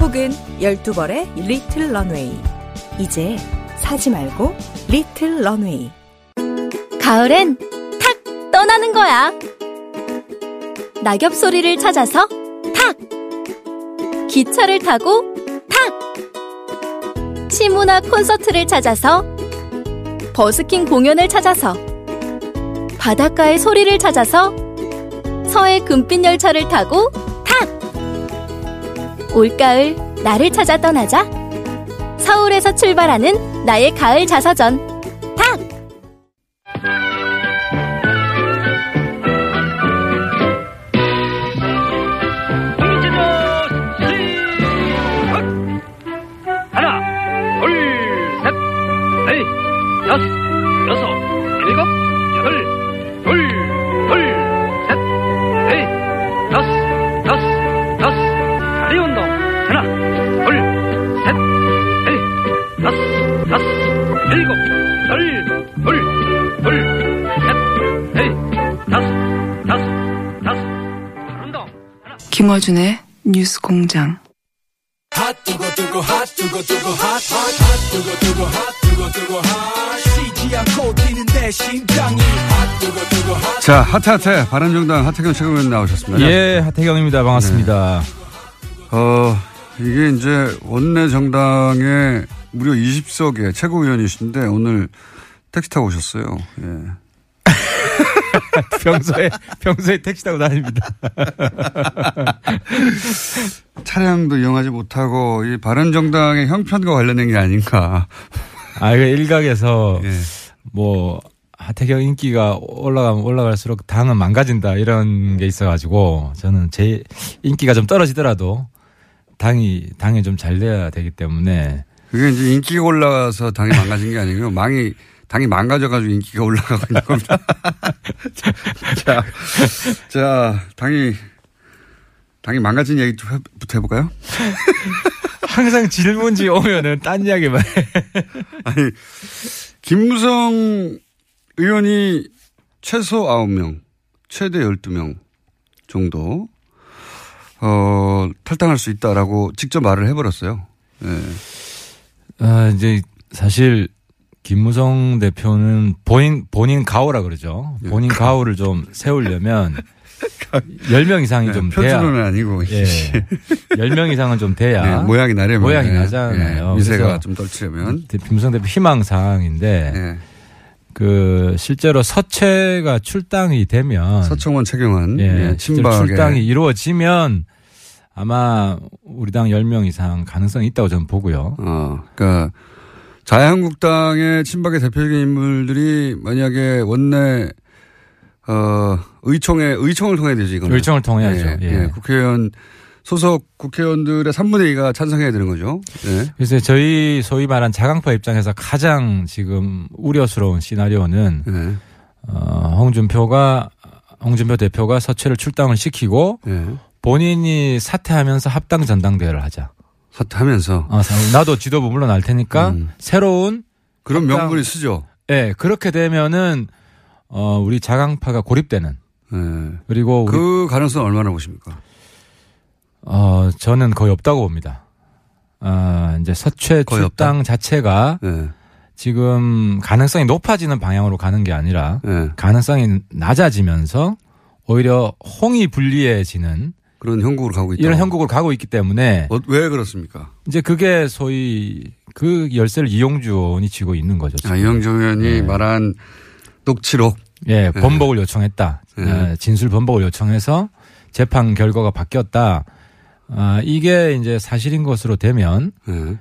혹은 12벌의 리틀 런웨이. 이제 사지 말고 리틀 런웨이. 가을엔 탁 떠나는 거야. 낙엽 소리를 찾아서 탁! 기차를 타고 탁! 시문화 콘서트를 찾아서 버스킹 공연을 찾아서 바닷가의 소리를 찾아서 서해 금빛 열차를 타고 탁! 올가을 나를 찾아 떠나자. 서울에서 출발하는 나의 가을 자서전 탁! 김어준의 뉴스 공장. 자, 하태하태 바른정당 하태경 최고위원 나오셨습니다. 예, 하태경입니다. 반갑습니다. 어, 이게 이제 원내 정당의 무려 20석의 최고위원이신데 오늘 택시 타고 오셨어요. 예. 평소에, 평소에 택시 타고 다닙니다. 차량도 이용하지 못하고 이 바른 정당의 형편과 관련된 게 아닌가. 아, 이거 일각에서 예. 뭐, 하태경 인기가 올라가면 올라갈수록 당은 망가진다 이런 게 있어가지고 저는 제 인기가 좀 떨어지더라도 당이, 당이 좀 잘 돼야 되기 때문에 그게 이제 인기가 올라가서 당이 망가진 게 아니고요. 망이 당이 망가져가지고 인기가 올라가고 있는 겁니다. 자, 자, 당이 당이 망가진 얘기 좀 해부터 해볼까요? 항상 질문지 오면은 딴 이야기만 해. 아니 김무성 의원이 최소 9명, 최대 12명 정도 어, 탈당할 수 있다라고 직접 말을 해버렸어요. 예. 아, 이제 사실 김무성 대표는 본인 본인 가오라 그러죠. 본인 가오를 좀 세우려면 10명 이상이 좀 돼야 표준어는 아니고 예. 10명 이상은 좀 돼야 네, 모양이 나려면 모양이 예, 나잖아요. 예, 미세가 그래서 좀 떨치려면 대- 김무성 대표 희망 사항인데 예. 그 실제로 서채가 출당이 되면 서청원 최경환 예, 예, 출당이 이루어지면 아마 우리 당 10명 이상 가능성이 있다고 저는 보고요. 어, 그러니까 자유한국당의 친박의 대표적인 인물들이 만약에 원내 어 의총에 의총을 통해야 되지 이거는 의총을 통해야죠. 예, 예. 예, 국회의원 소속 국회의원들의 3분의 2가 찬성해야 되는 거죠. 예. 그래서 저희 소위 말한 자강파 입장에서 가장 지금 우려스러운 시나리오는 예. 어, 홍준표가 홍준표 대표가 서체를 출당을 시키고 예. 본인이 사퇴하면서 합당 전당대회를 하자. 사퇴하면서 어, 나도 지도부 물러날 테니까 음. 새로운 그런 합당- 명분이 쓰죠. 예 그렇게 되면은 어 우리 자강파가 고립되는 예. 그리고 그 가능성 얼마나 보십니까? 어 저는 거의 없다고 봅니다. 아 이제 거의 출당 자체가 예. 지금 가능성이 높아지는 방향으로 가는 게 아니라 예. 가능성이 낮아지면서 오히려 홍이 불리해지는 그런 형국으로 가고 있다. 이런 형국으로 가고 있기 때문에 어, 왜 그렇습니까? 이제 그게 소위 그 열쇠를 이용주 의원이 쥐고 있는 거죠. 지금. 아, 이영정 의원이 네. 말한 녹취록 예, 번복을 요청했다. 네. 예, 진술 번복을 요청해서 재판 결과가 바뀌었다. 아, 이게 이제 사실인 것으로 되면 예.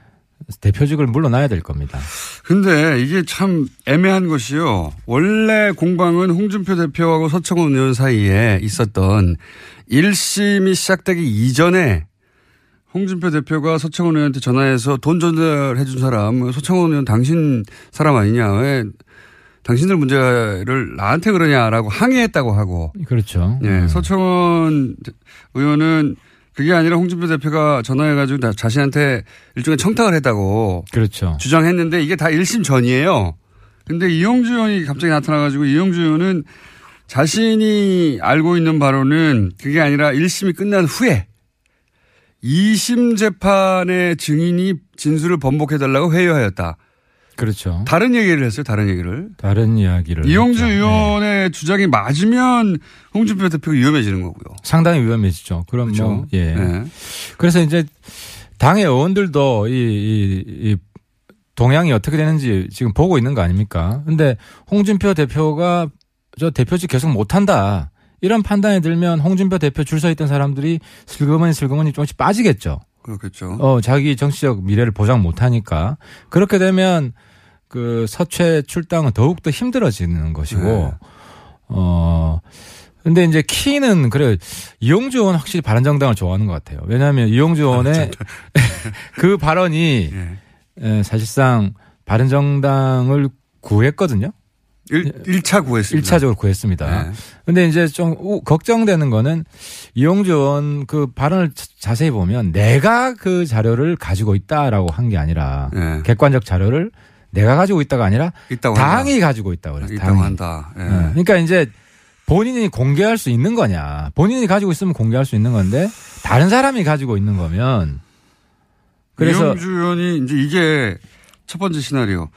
대표직을 물러나야 될 겁니다. 근데 이게 참 애매한 것이요. 원래 공방은 홍준표 대표하고 서청원 의원 사이에 있었던 1심이 시작되기 이전에 홍준표 대표가 서청원 의원한테 전화해서 돈 전달해 준 사람, 서청원 의원 당신 사람 아니냐. 왜 당신들 문제를 나한테 그러냐라고 항의했다고 하고. 그렇죠. 예. 음. 서청원 의원은 그게 아니라 홍준표 대표가 전화해가지고 나- 자신한테 일종의 청탁을 했다고 그렇죠. 주장했는데 이게 다 1심 전이에요. 근데 이용주 의원이 갑자기 나타나가지고 이용주 의원은 자신이 알고 있는 바로는 그게 아니라 1심이 끝난 후에 2심 재판의 증인이 진술을 번복해달라고 회유하였다. 그렇죠. 다른 얘기를 했어요. 다른 얘기를. 다른 이야기를. 이용주 했죠. 네. 의원의 주장이 맞으면 홍준표 대표가 위험해지는 거고요. 상당히 위험해지죠. 그럼 그렇죠. 뭐, 예. 네. 그래서 이제 당의 의원들도 이, 이, 이 동향이 어떻게 되는지 지금 보고 있는 거 아닙니까? 근데 홍준표 대표가 저 대표직 계속 못한다. 이런 판단이 들면 홍준표 대표 줄 서 있던 사람들이 슬그머니 슬그머니 조금씩 빠지겠죠. 그렇겠죠. 어, 자기 정치적 미래를 보장 못 하니까. 그렇게 되면 그 서최 출당은 더욱더 힘들어지는 것이고, 네. 어, 근데 이제 키는 그래 이용주 의원 확실히 바른정당을 좋아하는 것 같아요. 왜냐하면 이용주 의원의 그 발언이 예. 에, 사실상 바른정당을 구했거든요. 일, 1차 구했습니다. 1차적으로 구했습니다. 네. 근데 이제 좀 우- 걱정되는 거는 이용주 의원 그 발언을 자- 자세히 보면 내가 그 자료를 가지고 있다라고 한 게 아니라 네. 객관적 자료를 내가 가지고 있다가 아니라 있다고 당이 한다. 가지고 있다고 그래요. 있다고 한다. 예. 네. 그러니까 이제 본인이 공개할 수 있는 거냐. 본인이 가지고 있으면 공개할 수 있는 건데 다른 사람이 가지고 있는 거면 그래서 이용주 의원이 이제 이게 첫 번째 시나리오.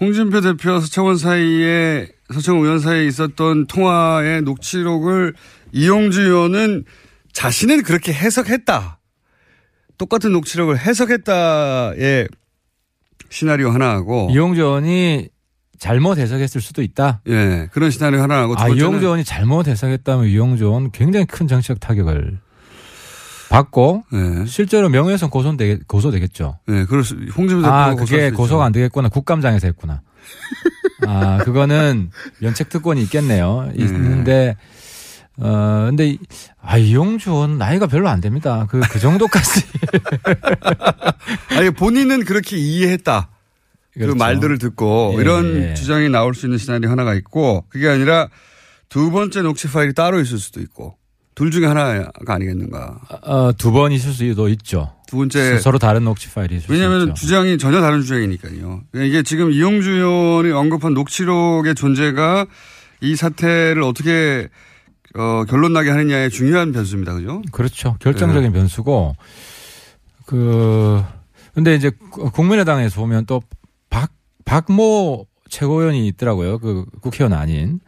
홍준표 대표 서청원 사이에 서청원 의원 사이에 있었던 통화의 녹취록을 이용주 의원은 자신은 그렇게 해석했다. 똑같은 녹취록을 해석했다의 시나리오 하나하고 이용주 의원이 잘못 해석했을 수도 있다. 예 그런 시나리오 하나하고 두 아, 이용주 의원이 잘못 해석했다면 이용주 의원 굉장히 큰 정치적 타격을 받고 예, 실제로 명예훼손 고소되겠, 고소되겠죠. 예, 그럴 수, 홍준표 대표가 아, 그게. 고소가 안 되겠구나. 국감장에서 했구나. 아, 그거는 연책 특권이 있겠네요. 네. 있는데, 어, 근데, 이- 아, 이용주 의원 나이가 별로 안 됩니다. 그, 그 정도까지. 아니 본인은 그렇게 이해했다. 그 그렇죠. 말들을 듣고 예, 이런 예. 주장이 나올 수 있는 시나리오 하나가 있고 그게 아니라 두 번째 녹취 파일이 따로 있을 수도 있고 둘 중에 하나가 아니겠는가. 어, 두번 있을 수도 있죠. 두 번째 서로 다른 녹취 파일이 있을 수 왜냐하면. 주장이 전혀 다른 주장이니까요. 이게 지금 이용주 의원이 언급한 녹취록의 존재가 이 사태를 어떻게 어, 결론 나게 하느냐의 중요한 변수입니다. 그죠? 그렇죠. 네. 결정적인 변수고 그 근데 이제 국민의당에서 보면 또 박 박모 최고위원이 있더라고요. 그 국회의원 아닌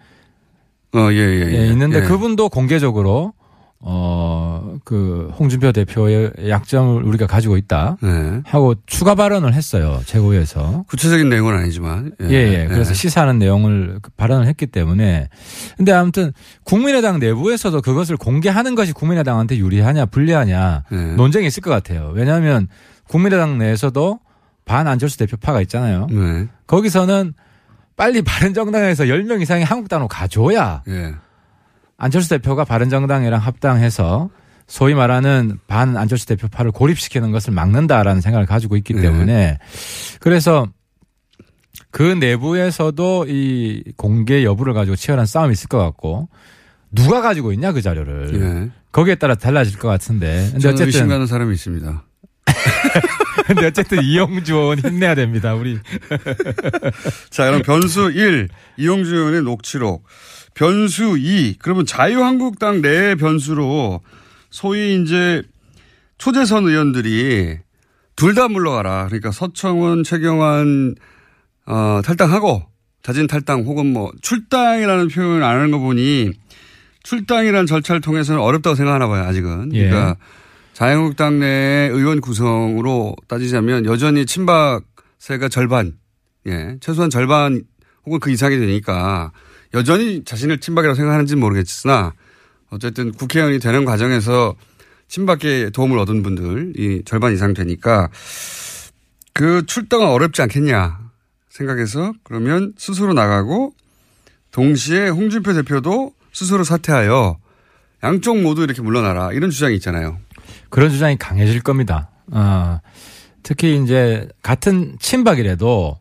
어, 예, 예. 예, 있는데 예. 그분도 공개적으로 어 그 홍준표 대표의 약점을 우리가 가지고 있다 네. 하고 추가 발언을 했어요. 최고위에서. 구체적인 내용은 아니지만. 예, 예. 그래서 시사하는 내용을 그 발언을 했기 때문에. 근데 아무튼 국민의당 내부에서도 그것을 공개하는 것이 국민의당한테 유리하냐 불리하냐 네. 논쟁이 있을 것 같아요. 왜냐하면 국민의당 내에서도 반 안철수 대표파가 있잖아요. 네. 거기서는 빨리 바른 정당에서 10명 이상의 한국당으로 가줘야 예. 안철수 대표가 바른정당이랑 합당해서 소위 말하는 반 안철수 대표파를 고립시키는 것을 막는다라는 생각을 가지고 있기 네. 때문에 그래서 그 내부에서도 이 공개 여부를 가지고 치열한 싸움이 있을 것 같고 누가 가지고 있냐 그 자료를 예. 거기에 따라 달라질 것 같은데 근데 저는 어쨌든 의심가는 사람이 있습니다. 근데 어쨌든 이용주 의원 힘내야 됩니다 우리 자, 그럼 변수 1, 이용주 의원의 녹취록. 변수 2, 그러면 자유한국당 내 변수로 소위 이제 초재선 의원들이 둘 다 물러가라. 그러니까 서청원, 최경환, 어, 탈당하고 자진 탈당 혹은 뭐 출당이라는 표현을 안 하는 거 보니 출당이라는 절차를 통해서는 어렵다고 생각하나 봐요, 아직은. 예. 그러니까 자유한국당 내 의원 구성으로 따지자면 여전히 친박세가 절반, 예, 최소한 절반 혹은 그 이상이 되니까 여전히 자신을 친박이라고 생각하는지는 모르겠으나 어쨌든 국회의원이 되는 과정에서 친박계 도움을 얻은 분들이 절반 이상 되니까 그 출당은 어렵지 않겠냐 생각해서 그러면 스스로 나가고 동시에 홍준표 대표도 스스로 사퇴하여 양쪽 모두 이렇게 물러나라 이런 주장이 있잖아요. 그런 주장이 강해질 겁니다. 어, 특히 이제 같은 친박이라도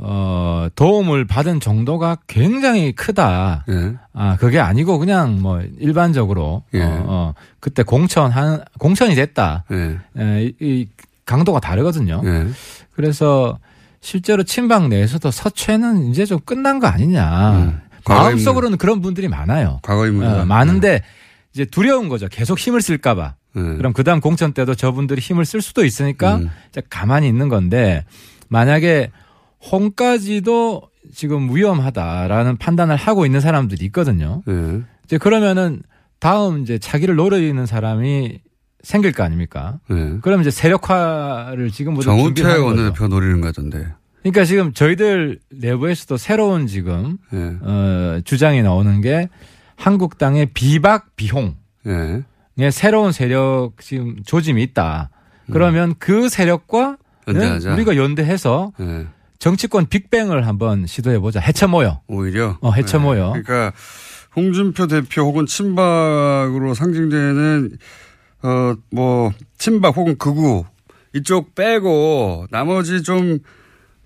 어, 도움을 받은 정도가 굉장히 크다. 예. 아, 그게 아니고 그냥 뭐 일반적으로 예. 어, 어, 그때 공천 한 공천이 됐다. 예. 에, 이, 이 강도가 다르거든요. 예. 그래서 실제로 친박 내에서도 서체는 이제 좀 끝난 거 아니냐. 음. 마음속으로는 그런 분들이 많아요. 과거의 문제. 어, 많은데 이제 두려운 거죠. 계속 힘을 쓸까봐. 예. 그럼 그 다음 공천 때도 저분들이 힘을 쓸 수도 있으니까 음. 이제 가만히 있는 건데 만약에 홍까지도 지금 위험하다라는 판단을 하고 있는 사람들이 있거든요. 예. 이제 그러면은 다음 이제 차기를 노리는 사람이 생길 거 아닙니까? 예. 그럼 이제 세력화를 지금부터 거죠. 원내대표 노리는 거 같던데. 그러니까 지금 저희들 내부에서도 새로운 지금 예. 어, 주장이 나오는 게 한국당의 비박 비홍의 예. 새로운 세력 지금 조짐이 있다. 그러면 그 세력과는 연대하자. 우리가 연대해서 예. 정치권 빅뱅을 한번 시도해 보자. 해쳐 모여. 오히려. 어, 해쳐 모여. 그러니까 홍준표 대표 혹은 친박으로 상징되는 어 뭐 친박 혹은 극우 이쪽 빼고 나머지 좀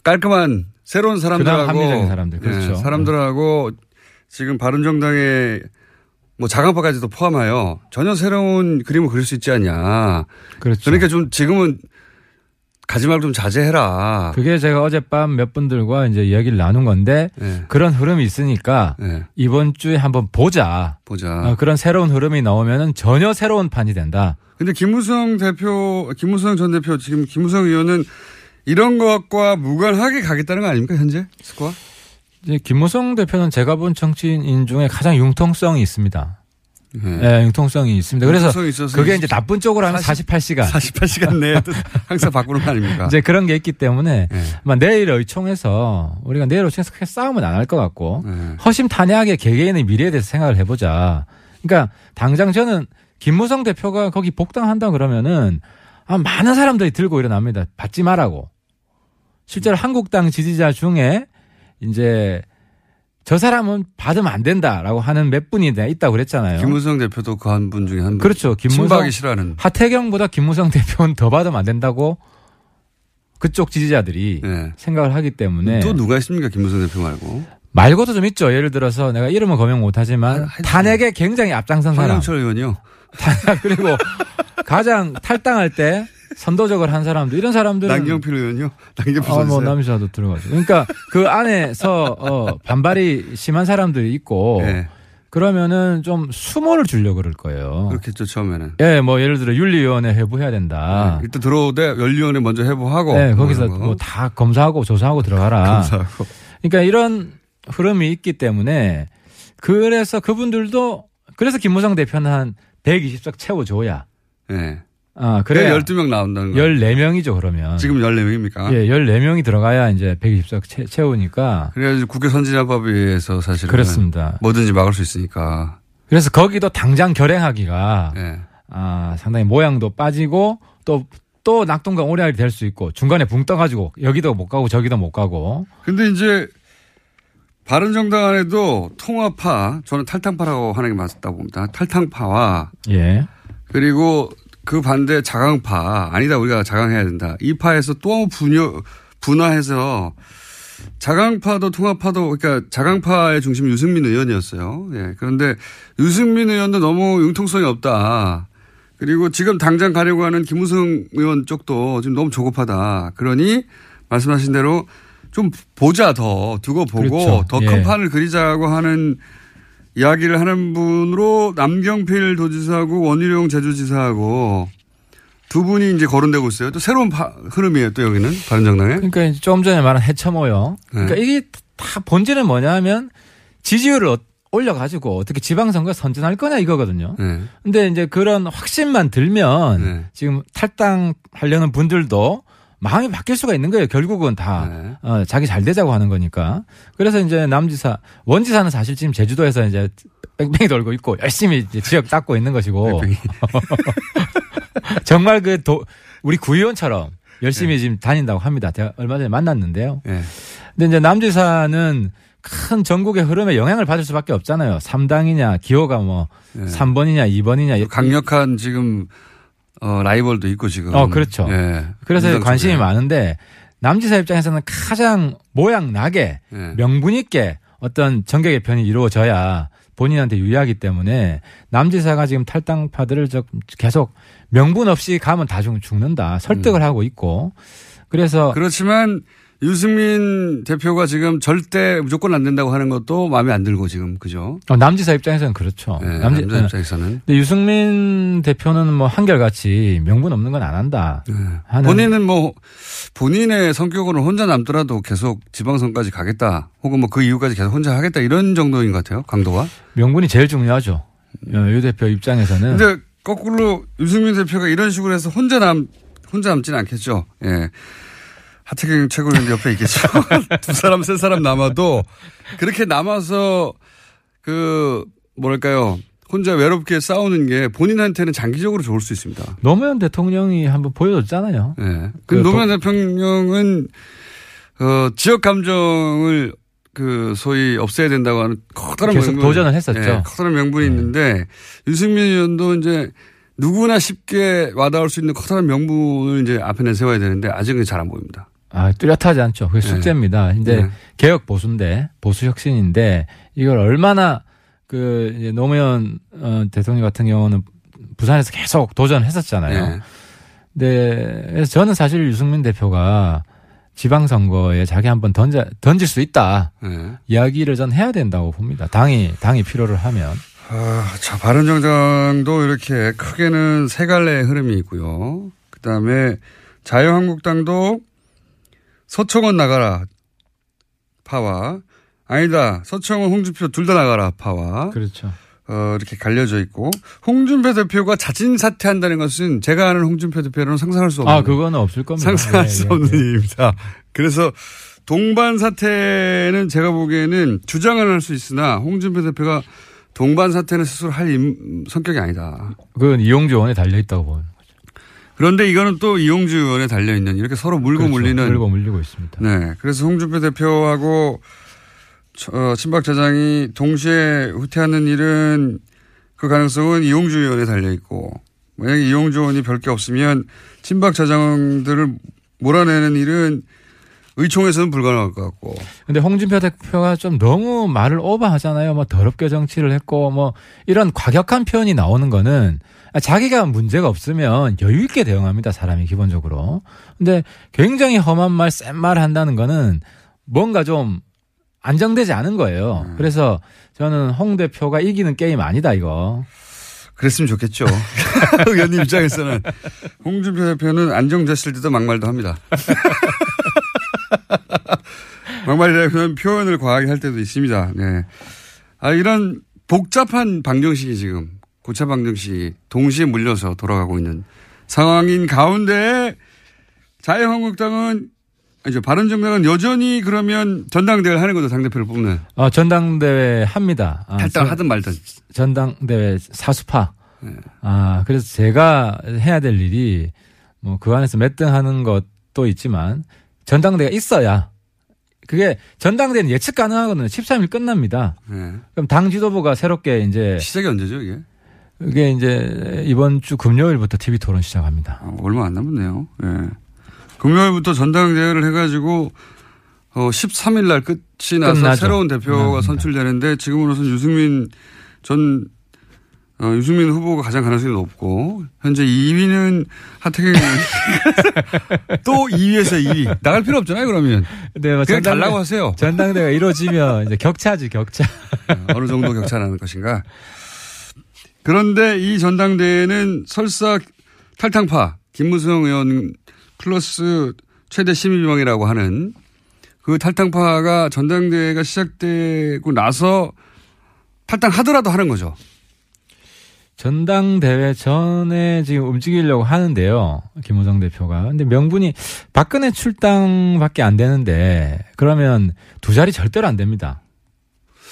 깔끔한 새로운 사람들하고 합리적인 사람들. 그렇죠. 예, 사람들하고 지금 바른정당의 뭐 자강파까지도 포함하여 전혀 새로운 그림을 그릴 수 있지 않냐. 그렇죠. 그러니까 좀 지금은 가지 말고 좀 자제해라. 그게 제가 어젯밤 몇 분들과 이제 이야기를 나눈 건데 예. 그런 흐름이 있으니까 예. 이번 주에 한번 보자. 보자. 어, 그런 새로운 흐름이 나오면은 전혀 새로운 판이 된다. 근데 김무성 대표, 김무성 전 대표, 지금 김무성 의원은 이런 것과 무관하게 가겠다는 거 아닙니까, 현재? 스코어? 이제 김무성 대표는 제가 본 정치인 중에 가장 융통성이 있습니다. 네. 예, 융통성이 있습니다. 그래서 융통성이 그게 이제 나쁜 쪽으로 하면 40 48시간. 48시간 내에 또 항상 바꾸는 거 아닙니까? 이제 그런 게 있기 때문에 네. 아마 내일 의총에서 우리가 내일 의총에서 크게 싸움은 안 할 것 같고 네. 허심탄회하게 개개인의 미래에 대해서 생각을 해보자. 그러니까 당장 저는 김무성 대표가 거기 복당한다 그러면은 아, 많은 사람들이 들고 일어납니다. 받지 말라고. 실제로 한국당 지지자 중에 이제 저 사람은 받으면 안 된다라고 하는 몇 분이 있다고 그랬잖아요. 김무성 대표도 그 한 분 중에 한 분. 그렇죠. 김무성 싫어하는. 하태경보다 김무성 대표는 더 받으면 안 된다고 그쪽 지지자들이 네. 생각을 하기 때문에 또 누가 있습니까, 김무성 대표 말고? 말고도 좀 있죠. 예를 들어서 내가 이름은 거명 못하지만 아. 탄핵에 굉장히 앞장선 사람 황영철 의원이요. 그리고 가장 탈당할 때 선도적으로 한 사람도 이런 사람들은 남경필 의원이요. 남경필 아, 선수. 뭐 남이사도 들어가죠. 그러니까 그 안에서 어, 반발이 심한 사람들이 있고 네. 그러면은 좀 수모를 주려고 그럴 거예요. 그렇겠죠, 처음에는. 예, 뭐 예를 들어 윤리위원회 해부해야 된다. 네. 일단 들어오되 연리위원회 먼저 해보하고. 네, 거기서 뭐 다 검사하고 조사하고 들어가라. 감사하고. 그러니까 이런 흐름이 있기 때문에 그래서 그분들도 그래서 김무성 대표는 한 120석 채워줘야. 네. 아, 그래 그래야 12명 나온다는 거. 14명이죠, 그러면. 지금 14명입니까? 예, 14명이 들어가야 이제 120석 채, 채우니까. 그래야지 국회 선진화법에 의해서 사실은 그렇습니다. 뭐든지 막을 수 있으니까. 그래서 거기도 당장 결행하기가 예. 아, 상당히 모양도 빠지고 또, 또 낙동강 오래알이 될 수 있고 중간에 붕 떠가지고 여기도 못 가고 저기도 못 가고. 근데 이제 바른정당 안에도 통합파, 저는 탈당파라고 하는 게 맞다고 봅니다. 탈당파와 예. 그리고 그 반대 자강파, 아니다 우리가 자강해야 된다. 이 파에서 또 분여, 분화해서 자강파도 통합파도 그러니까 자강파의 중심 유승민 의원이었어요. 예. 그런데 유승민 의원도 너무 융통성이 없다. 그리고 지금 당장 가려고 하는 김우성 의원 쪽도 지금 너무 조급하다. 그러니 말씀하신 대로 좀 보자 더 두고 보고 그렇죠. 더큰 예. 판을 그리자고 하는 이야기를 하는 분으로 남경필 도지사하고 원희룡 제주지사하고 두 분이 이제 거론되고 있어요. 또 새로운 파- 흐름이에요. 또 여기는 바른정당에. 그러니까 조금 전에 말한 해처모여. 그러니까 네. 이게 다 본질은 뭐냐면 지지율을 어- 올려가지고 어떻게 지방선거 선전할 거냐 이거거든요. 네. 근데 이제 그런 확신만 들면 네. 지금 탈당하려는 분들도 마음이 바뀔 수가 있는 거예요. 결국은 다 네. 어, 자기 잘 되자고 하는 거니까. 그래서 이제 남지사 원지사는 사실 지금 제주도에서 이제 뺑뺑이 돌고 있고 열심히 지역 닦고 있는 것이고. 정말 그 도, 우리 구의원처럼 열심히 지금 다닌다고 합니다. 제가 얼마 전에 만났는데요. 네. 근데 이제 남지사는 큰 전국의 흐름에 영향을 받을 수밖에 없잖아요. 3당이냐, 기호가 뭐 네. 3번이냐, 2번이냐. 강력한 지금 어, 라이벌도 있고 지금. 어, 그렇죠. 예. 그래서 관심이. 많은데 남지사 입장에서는 가장 모양 나게 예. 명분 있게 어떤 정계 개편이 이루어져야 본인한테 유리하기 때문에 남지사가 지금 탈당파들을 저- 계속 명분 없이 가면 다 죽- 죽는다 설득을 하고 있고 그래서 그렇지만 유승민 대표가 지금 절대 무조건 안 된다고 하는 것도 마음에 안 들고 지금 그죠? 어, 남지사 입장에서는 그렇죠. 예, 남지- 남자 어, 입장에서는. 근데 유승민 대표는 뭐 한결같이 명분 없는 건 안 한다. 하는 본인은 뭐 본인의 성격으로 혼자 남더라도 계속 지방선까지 가겠다 혹은 뭐 그 이후까지 계속 혼자 하겠다 이런 정도인 것 같아요 강도가. 명분이 제일 중요하죠. 어, 유 대표 입장에서는 근데 거꾸로 유승민 대표가 이런 식으로 해서 혼자 남 혼자 남지는 않겠죠. 예. 하태경 최고위원 옆에 있겠죠. 두 사람 세 사람 남아도 그렇게 남아서 그 뭐랄까요 혼자 외롭게 싸우는 게 본인한테는 장기적으로 좋을 수 있습니다. 노무현 대통령이 한번 보여줬잖아요. 예. 그그 노무현 대통령은 어 지역 감정을 그 소위 없애야 된다고 하는 커다란 계속 명분- 도전을 했었죠. 네. 예, 커다란 명분이 있는데 윤승민 의원도 이제 누구나 쉽게 와닿을 수 있는 커다란 명분을 이제 앞에 내세워야 되는데 아직은 잘 안 보입니다. 아, 뚜렷하지 않죠. 그게 숙제입니다. 이제 네. 개혁 보수인데 보수 혁신인데 이걸 얼마나 그 이제 노무현 어, 대통령 같은 경우는 부산에서 계속 도전했었잖아요. 예. 네, 그래서 저는 사실 유승민 대표가 지방선거에 자기 한번 던져 던질 수 있다 예. 이야기를 전 해야 된다고 봅니다. 당이 당이 필요를 하면 아, 자, 바른정당도 이렇게 크게는 세 갈래의 흐름이 있고요. 그 다음에 자유한국당도 서청원 나가라 파와 아니다 서청원 홍준표 둘 다 나가라 파와 그렇죠. 어, 이렇게 갈려져 있고 홍준표 대표가 자진 사퇴한다는 것은 제가 아는 홍준표 대표로는 상상할 수 없는 아 그거는 없을 겁니다. 상상할 예, 수 예, 없는 예. 일입니다. 그래서 동반 사퇴는 제가 보기에는 주장을 할 수 있으나 홍준표 대표가 동반 사퇴는 스스로 할 임- 성격이 아니다. 그건 이용주 의원에 달려 있다고 보는. 그런데 이거는 또 이용주 의원에 달려 있는 이렇게 서로 물고 그렇죠. 물리는 물고 물리고 있습니다. 네. 그래서 홍준표 대표하고 어, 친박 자장이 동시에 후퇴하는 일은 그 가능성은 이용주 의원에 달려 있고 만약에 이용주 의원이 별게 없으면 친박 자장들을 몰아내는 일은 의총에서는 불가능할 것 같고 근데 홍준표 대표가 좀 너무 말을 오버하잖아요. 뭐 더럽게 정치를 했고 뭐 이런 과격한 표현이 나오는 거는 자기가 문제가 없으면 여유 있게 대응합니다. 사람이 기본적으로. 근데 굉장히 험한 말, 센 말 한다는 거는 뭔가 좀 안정되지 않은 거예요. 음. 그래서 저는 홍 대표가 이기는 게임 아니다 이거. 그랬으면 좋겠죠. 의원님 입장에서는 홍준표 대표는 안정됐을 때도 막말도 합니다. 막말이라면 표현을 과하게 할 때도 있습니다. 네. 아, 이런 복잡한 방정식이 지금 고차 방정식이 동시에 물려서 돌아가고 있는 상황인 가운데 자유한국당은 이제 바른정당은 여전히 그러면 전당대회를 하는 거죠 당대표를 뽑는 어, 전당대회 합니다. 아, 탈당을 전- 하든 말든 전당대회 사수파. 네. 아, 그래서 제가 해야 될 일이 뭐 그 안에서 몇 등 하는 것도 있지만 전당대회가 있어야 그게 전당대회는 예측 가능하거든요. 13일 끝납니다. 네. 그럼 당 지도부가 새롭게 이제 시작이 언제죠 이게 이게 이제 이번 주 금요일부터 TV 토론 시작합니다. 아, 얼마 안 남았네요. 예. 금요일부터 전당대회를 해가지고 어, 13일 날 끝이 나서 끝나죠. 새로운 대표가 네, 선출되는데 지금으로선 유승민 전 어, 유승민 후보가 가장 가능성이 높고 현재 2위는 하태경 또 2위에서 2위 나갈 필요 없잖아요 그러면 근데 뭐 그냥 전당대- 달라고 하세요 전당대회가 이루어지면 이제 격차지 격차. 어느 정도 격차 나는 것인가 그런데 이 전당대회는 설사 탈당파 김무성 의원 플러스 최대 심의비망이라고 하는 그 탈당파가 전당대회가 시작되고 나서 탈당하더라도 하는 거죠. 전당대회 전에 지금 움직이려고 하는데요. 김호정 대표가. 근데 명분이 박근혜 출당밖에 안 되는데 그러면 두 자리 절대로 안 됩니다.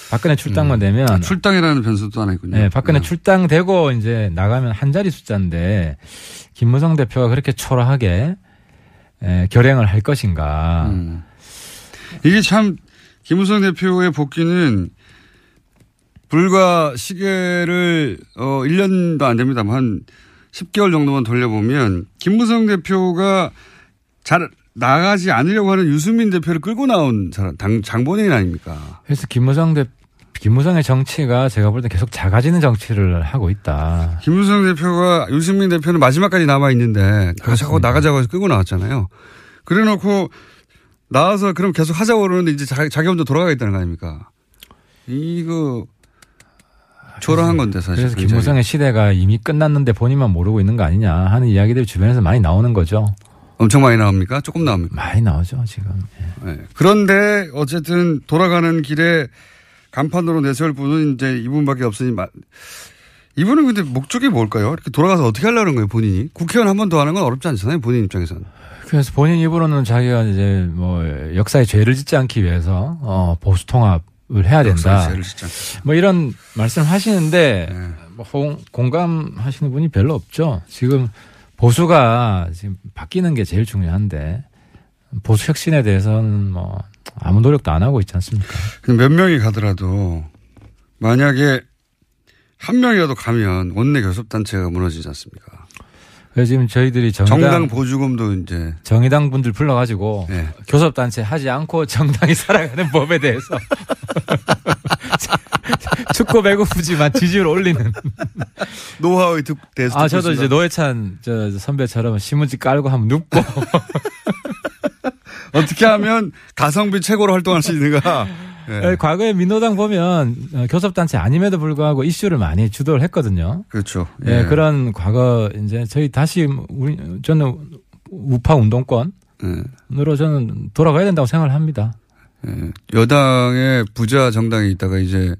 박근혜 출당만 되면 아, 출당이라는 변수도 하나 있군요. 네, 박근혜 네. 출당되고 이제 나가면 한 자리 숫자인데 김무성 대표가 그렇게 초라하게 에, 결행을 할 것인가. 음. 이게 참 김우성 대표의 복귀는 불과 시계를 어 1년도 안 됩니다만 한 10개월 정도만 돌려보면 김무성 대표가 잘 나가지 않으려고 하는 유승민 대표를 끌고 나온 사람, 당, 장본인 아닙니까? 그래서 김무성 대 김무성의 정치가 제가 볼 때 계속 작아지는 정치를 하고 있다. 김무성 대표가 유승민 대표는 마지막까지 남아 있는데 자꾸 나가자고 해서 끌고 나왔잖아요. 그래 놓고 나와서 그럼 계속 하자고 그러는데 이제 자기, 자기 혼자 돌아가겠다는 거 아닙니까? 이거 초라한 건데 사실. 그래서 굉장히. 김무성의 시대가 이미 끝났는데 본인만 모르고 있는 거 아니냐 하는 이야기들이 주변에서 많이 나오는 거죠. 엄청 많이 나옵니까? 조금 나옵니까? 많이 나오죠 지금. 예. 네. 그런데 어쨌든 돌아가는 길에 간판으로 내세울 분은 이제 이분밖에 없으니 마- 이분은 근데 목적이 뭘까요? 이렇게 돌아가서 어떻게 하려는 거예요, 본인이? 국회의원 한 번 더 하는 건 어렵지 않잖아요, 본인 입장에서는. 그래서 본인 입으로는 자기가 이제 뭐 역사에 죄를 짓지 않기 위해서 어 보수 통합을 해야 된다. 뭐 이런 말씀을 하시는데 네. 뭐 공- 공감하시는 분이 별로 없죠. 지금 보수가 지금 바뀌는 게 제일 중요한데 보수 혁신에 대해서는 뭐 아무 노력도 안 하고 있지 않습니까? 몇 명이 가더라도 만약에 한 명이라도 가면 원내 교섭단체가 무너지지 않습니까? 그래서 지금 저희들이 정의당, 정당 보조금도 이제 정의당 분들 불러가지고 네. 교섭단체 하지 않고 정당이 살아가는 법에 대해서 축구 배고프지만 지지율 올리는 노하우의 특 대해서 아 저도 이제 있습니다. 노회찬 저 선배처럼 신문지 깔고 한번 눕고 어떻게 하면 가성비 최고로 활동할 수 있는가? 예. 과거에 민노당 보면 어, 교섭단체 아님에도 불구하고 이슈를 많이 주도를 했거든요. 그렇죠. 예, 그런 과거 이제 저희 다시 우리 저는 우파 운동권으로 예. 저는 돌아가야 된다고 생각을 합니다. 예. 여당의 부자 정당이 있다가 이제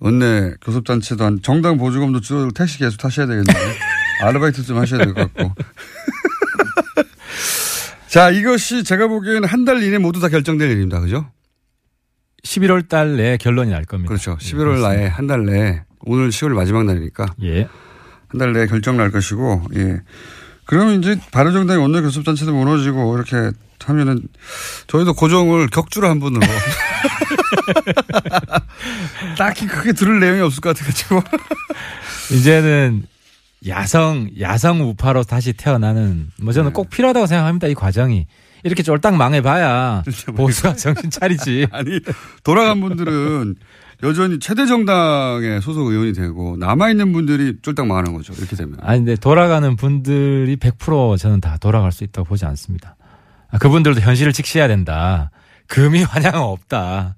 원내 교섭단체도 한 정당 보조금도 줄어 택시 계속 타셔야 되겠는데 아르바이트 좀 하셔야 될 것 같고. 자, 이것이 제가 보기에는 한 달 이내 모두 다 결정될 일입니다. 그죠? 11월 달 내에 결론이 날 겁니다. 그렇죠. 예, 11월 나에 한 달 내에 오늘 10월 마지막 날이니까 예. 한 달 내에 결정 날 것이고, 예. 그러면 이제 바른정당의 원내 교섭단체도 무너지고 이렇게 하면은 저희도 고정을 격주로 한 분으로 딱히 크게 들을 내용이 없을 것 같아가지고. 이제는 야성 야성 우파로 다시 태어나는 뭐 저는 네. 꼭 필요하다고 생각합니다. 이 과정이 이렇게 쫄딱 망해봐야 보수가 정신 차리지. 아니, 돌아간 분들은 여전히 최대 정당의 소속 의원이 되고 남아 있는 분들이 쫄딱 망하는 거죠. 이렇게 되면. 아니 근데 돌아가는 분들이 100% 저는 다 돌아갈 수 있다고 보지 않습니다. 아, 그분들도 현실을 직시해야 된다. 금이 환영은 없다.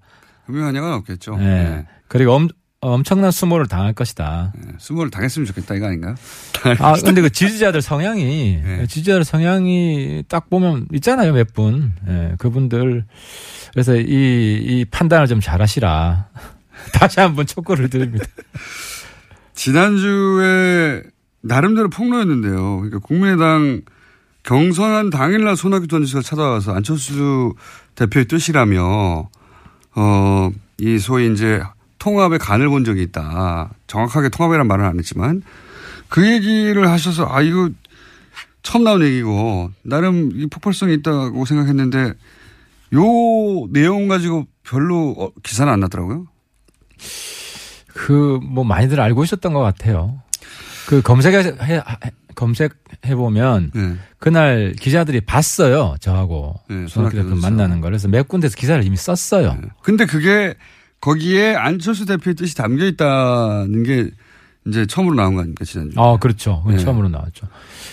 금융한약은 없겠죠. 예. 네. 그리고 엄, 엄청난 수모를 당할 것이다. 네. 수모를 당했으면 좋겠다 이거 아닌가요? 아, 근데 그 지지자들 성향이, 네. 지지자들 성향이 딱 보면 있잖아요, 몇 분. 예, 그분들. 그래서 이, 이 판단을 좀 잘 하시라. 다시 한번 촉구를 드립니다. 지난주에 나름대로 폭로였는데요. 그러니까 국민의당 경선한 당일날 손학규 전 지사가 찾아와서 안철수 대표의 뜻이라며 어, 이 소위 이제 통합의 간을 본 적이 있다. 정확하게 통합이란 말은 안 했지만 그 얘기를 하셔서 아, 이거 처음 나온 얘기고 나름 이 폭발성이 있다고 생각했는데 요 내용 가지고 별로 어, 기사는 안 났더라고요. 그, 뭐, 많이들 알고 있었던 것 같아요. 그 검색해, 해- 검색해 보면 네. 그날 기자들이 봤어요. 저하고. 네, 손학규 대표 만나는 걸. 그래서 몇 군데서 기사를 이미 썼어요. 근데 그게 거기에 안철수 대표의 뜻이 담겨 있다는 게 이제 처음으로 나온 거 아닙니까, 지난주. 어, 그렇죠. 네. 처음으로 나왔죠.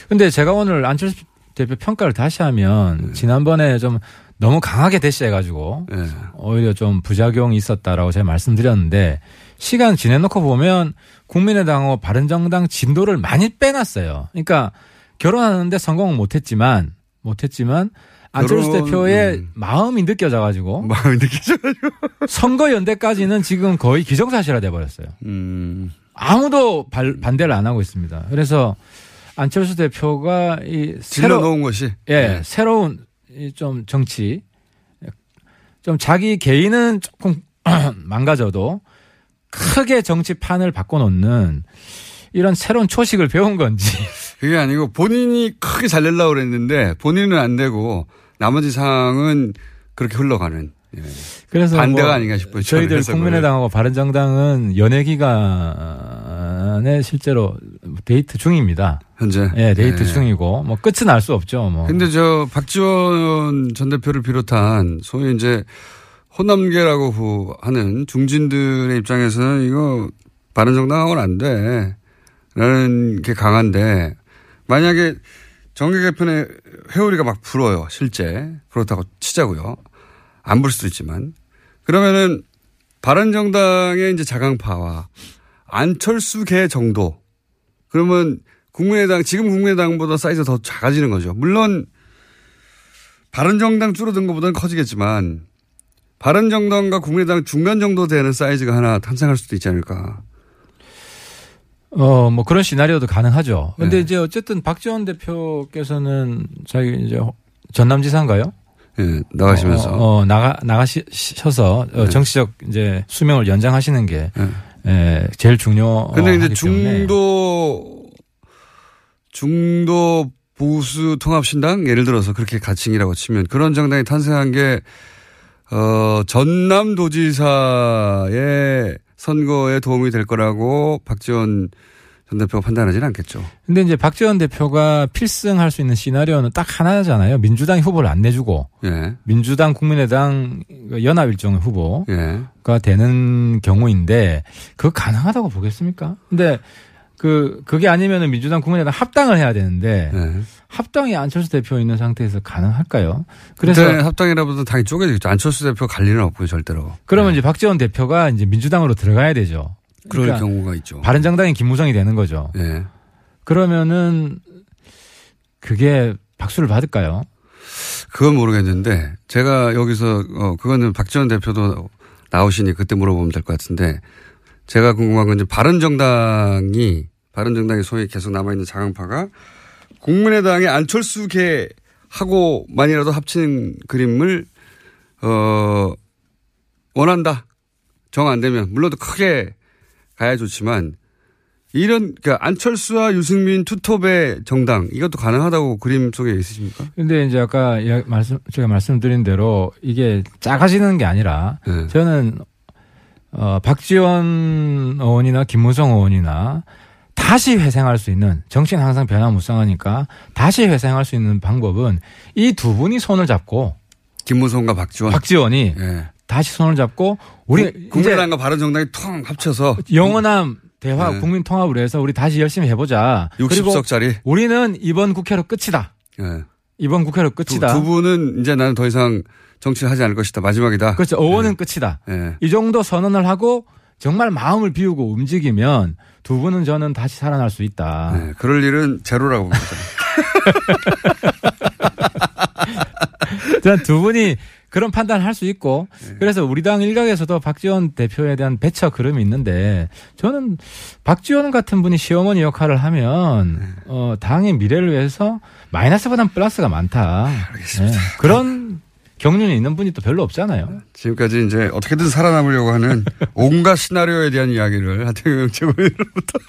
근데 제가 오늘 안철수 대표 평가를 다시 하면 네. 지난번에 좀 너무 강하게 대시해가지고 예. 오히려 좀 부작용이 있었다라고 제가 말씀드렸는데 시간 지내놓고 보면 국민의당하고 바른정당 진도를 많이 빼놨어요. 그러니까 결혼하는데 성공은 못했지만 못했지만 안철수 결혼, 대표의 음. 마음이 느껴져가지고 마음이 느껴져가지고. 선거 연대까지는 지금 거의 기정사실화 돼버렸어요. 음. 아무도 발- 반대를 안 하고 있습니다. 그래서 안철수 대표가 이 새로 놓은 것이. 예 네. 새로운 이좀 정치 좀 자기 개인은 조금 망가져도 크게 정치판을 바꿔놓는 이런 새로운 초식을 배운 건지 그게 아니고 본인이 크게 잘 내려고 그랬는데 본인은 안 되고 나머지 상황은 그렇게 흘러가는. 예. 그래서 반대가 뭐 아닌가 싶어요. 저희들. 국민의당하고 바른정당은 연애 기간에 실제로 데이트 중입니다. 현재. 예, 데이트 예. 중이고 뭐 끝은 알 수 없죠. 뭐. 근데 저 박지원 전 대표를 비롯한 소위 이제 호남계라고 후- 하는 중진들의 입장에서는 이거 바른정당하고는 안 돼. 라는 게 강한데 만약에 정계 개편의 회오리가 막 불어요. 실제. 그렇다고 치자고요. 안 불 수도 있지만. 그러면은 바른정당의 이제 자강파와 안철수계 정도. 그러면 국민의당, 지금 국민의당보다 사이즈가 더 작아지는 거죠. 물론 바른정당 줄어든 것보다는 커지겠지만 바른정당과 국민의당 중간 정도 되는 사이즈가 하나 탄생할 수도 있지 않을까. 어, 뭐 그런 시나리오도 가능하죠. 근데 네. 이제 어쨌든 박지원 대표께서는 자기 이제 전남지사인가요? 예, 나가시면서. 어, 어, 나가 나가셔서 어, 네. 정치적 이제 수명을 연장하시는 게 예. 예, 제일 중요. 근데 이제 중도 중도 보수 통합신당 예를 들어서 그렇게 가칭이라고 치면 그런 정당이 탄생한 게 어, 전남도지사의 선거에 도움이 될 거라고 박지원 전 대표가 판단하지는 않겠죠. 근데 이제 박지원 대표가 필승할 수 있는 시나리오는 딱 하나잖아요. 민주당이 후보를 안 내주고 예, 민주당 국민의당 연합 일종의 후보. 예. 가 되는 경우인데 그거 가능하다고 보겠습니까? 근데 그 그게 아니면은 민주당 국민의당 합당을 해야 되는데 예. 합당이 안철수 대표 있는 상태에서 가능할까요? 그래서 합당이라보다 당이 쪼개지겠죠. 안철수 대표 갈 리는 없고요, 절대로. 그러면 이제 박지원 대표가 이제 민주당으로 들어가야 되죠. 그럴 그러니까 경우가 있죠. 바른정당이 김무성이 되는 거죠. 예. 그러면은 그게 박수를 받을까요? 그건 모르겠는데 제가 여기서 어 그거는 박지원 대표도 나오시니 그때 물어보면 될 것 같은데 제가 궁금한 건 이제 바른정당이 바른정당이 소위 계속 남아 있는 자강파가 국민의당의 안철수계 하고만이라도 합치는 그림을 어 원한다. 정 안 되면 물론 더 크게 가야 좋지만 이런 그러니까 안철수와 유승민 투톱의 정당 이것도 가능하다고 그림 속에 있으십니까? 근데 이제 아까 말씀 제가 말씀드린 대로 이게 작아지는 게 아니라 네. 저는 어 박지원 의원이나 김무성 의원이나 다시 회생할 수 있는 정치는 항상 변화무쌍하니까 다시 회생할 수 있는 방법은 이 두 분이 손을 잡고 김무성과 박지원. 박지원이 예. 다시 손을 잡고 우리 이제 국민의당과 바른정당이 통 합쳐서 영원한 대화 네. 국민 통합을 해서 우리 다시 열심히 해보자. 그리고 60석짜리. 우리는 이번 국회로 끝이다. 예. 이번 국회로 두, 끝이다. 두 분은 이제 나는 더 이상 정치를 하지 않을 것이다. 마지막이다. 그렇죠. 의원은 끝이다. 예. 이 정도 선언을 하고 정말 마음을 비우고 움직이면 두 분은 저는 다시 살아날 수 있다. 예. 그럴 일은 제로라고 봅니다. 두 분이 그런 판단을 할 수 있고 네. 그래서 우리 당 일각에서도 박지원 대표에 대한 배척 그름이 있는데 저는 박지원 같은 분이 시어머니 역할을 하면 네. 어, 당의 미래를 위해서 마이너스보단 플러스가 많다. 알겠습니다. 네. 그런 경륜이 있는 분이 또 별로 없잖아요. 지금까지 이제 어떻게든 살아남으려고 하는 온갖 시나리오에 대한 이야기를 하태경 최고위원으로부터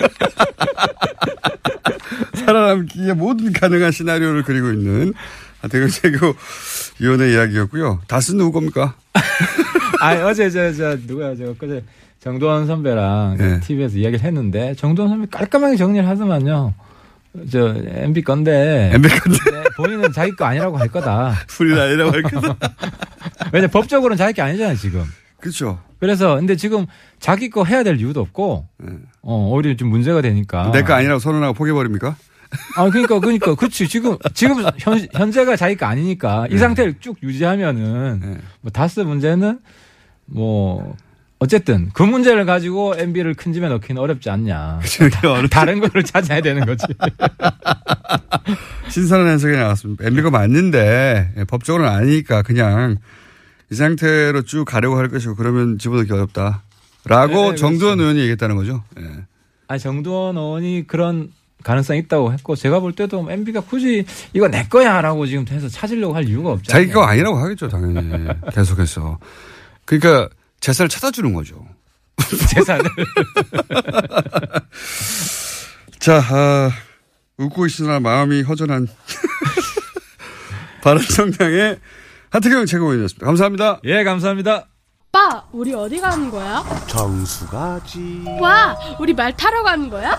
살아남기에 모든 가능한 시나리오를 그리고 있는 하태경 최고위원의 이야기였고요. 다스는 누구 겁니까? 아 어제 저 저 누가 저 그제 정도원 선배랑 네. TV에서 이야기를 했는데 정도원 선배 깔끔하게 정리를 하더만요. 저 MB 건데 MB 건데 네, 본인은 자기 거 아니라고 할 거다. 풀이 아니라고 할 거다. 왜냐 법적으로는 자기 게 아니잖아요 지금. 그렇죠. 그래서 근데 지금 자기 거 해야 될 이유도 없고 어 오히려 좀 문제가 되니까. 내 거 아니라고 선언하고 포기해버립니까? 아 그러니까 그러니까 그렇지 지금 지금 현 현재가 자기 거 아니니까 이 상태를 쭉 유지하면은 네. 뭐 다스 문제는 뭐 어쨌든 그 문제를 가지고 MB를 큰 집에 넣기는 어렵지 않냐. 어느 다른 거를 찾아야 되는 거지. 신선한 해석이 나왔습니다. MB가 맞는데 예, 법적으로는 아니니까 그냥 이 상태로 쭉 가려고 할 것이고 그러면 집어넣기 어렵다. 라고 네, 네, 정두원 의원이 얘기했다는 거죠. 예. 아 정두원 의원이 그런 가능성이 있다고 했고 제가 볼 때도 MB가 굳이 이거 내 거야라고 지금 해서 찾으려고 할 이유가 없잖아요. 자기 거 아니라고 하겠죠, 당연히. 계속해서. 그러니까 재산을 찾아주는 거죠. 재산을. 자, 아, 웃고 있으나 마음이 허전한 바른정당의 하태경 최고위원이었습니다. 감사합니다. 예 감사합니다. 오빠, 우리 어디 가는 거야? 정수 가지. 와, 우리 말 타러 가는 거야?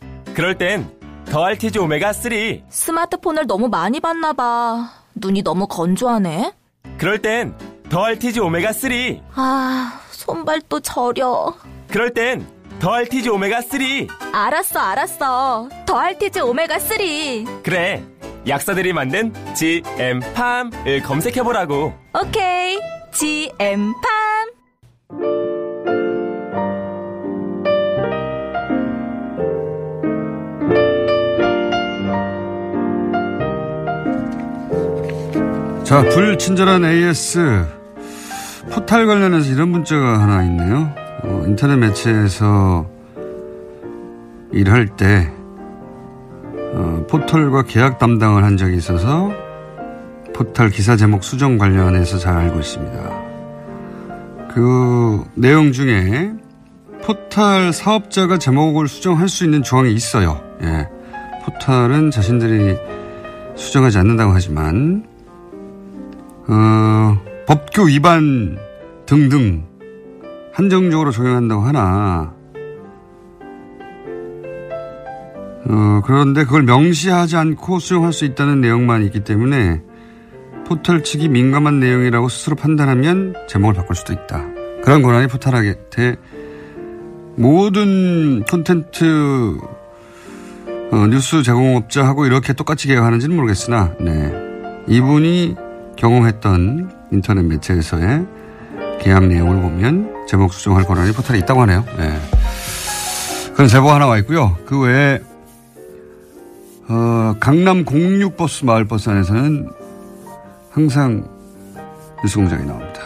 그럴 땐 더알티지 오메가 3. 스마트폰을 너무 많이 봤나 봐. 눈이 너무 건조하네. 그럴 땐 더알티지 오메가 3. 아, 손발도 저려. 그럴 땐 더알티지 오메가 3. 알았어, 알았어. 더알티지 오메가 3. 그래. 약사들이 만든 GM팜을 검색해 보라고. 오케이. GM팜. 자, 불친절한 AS. 포탈 관련해서 이런 문자가 하나 있네요. 어, 인터넷 매체에서 일할 때, 어, 포털과 계약 담당을 한 적이 있어서 포털 기사 제목 수정 관련해서 잘 알고 있습니다. 그 내용 중에 포털 사업자가 제목을 수정할 수 있는 조항이 있어요. 예. 포털은 자신들이 수정하지 않는다고 하지만 어, 법규 위반 등등 한정적으로 적용한다고 하나 어, 그런데 그걸 명시하지 않고 수용할 수 있다는 내용만 있기 때문에 포털 측이 민감한 내용이라고 스스로 판단하면 제목을 바꿀 수도 있다. 그런 권한이 포털한테 모든 콘텐츠 어, 뉴스 제공업자하고 이렇게 똑같이 계약하는지는 모르겠으나 네. 이분이 경험했던 인터넷 매체에서의 계약 내용을 보면 제목 수정할 권한이 포털에 있다고 하네요. 네. 그런 제보가 하나 와 있고요. 그 외에 어, 강남 06버스 마을버스 안에서는 항상 뉴스공장이 나옵니다.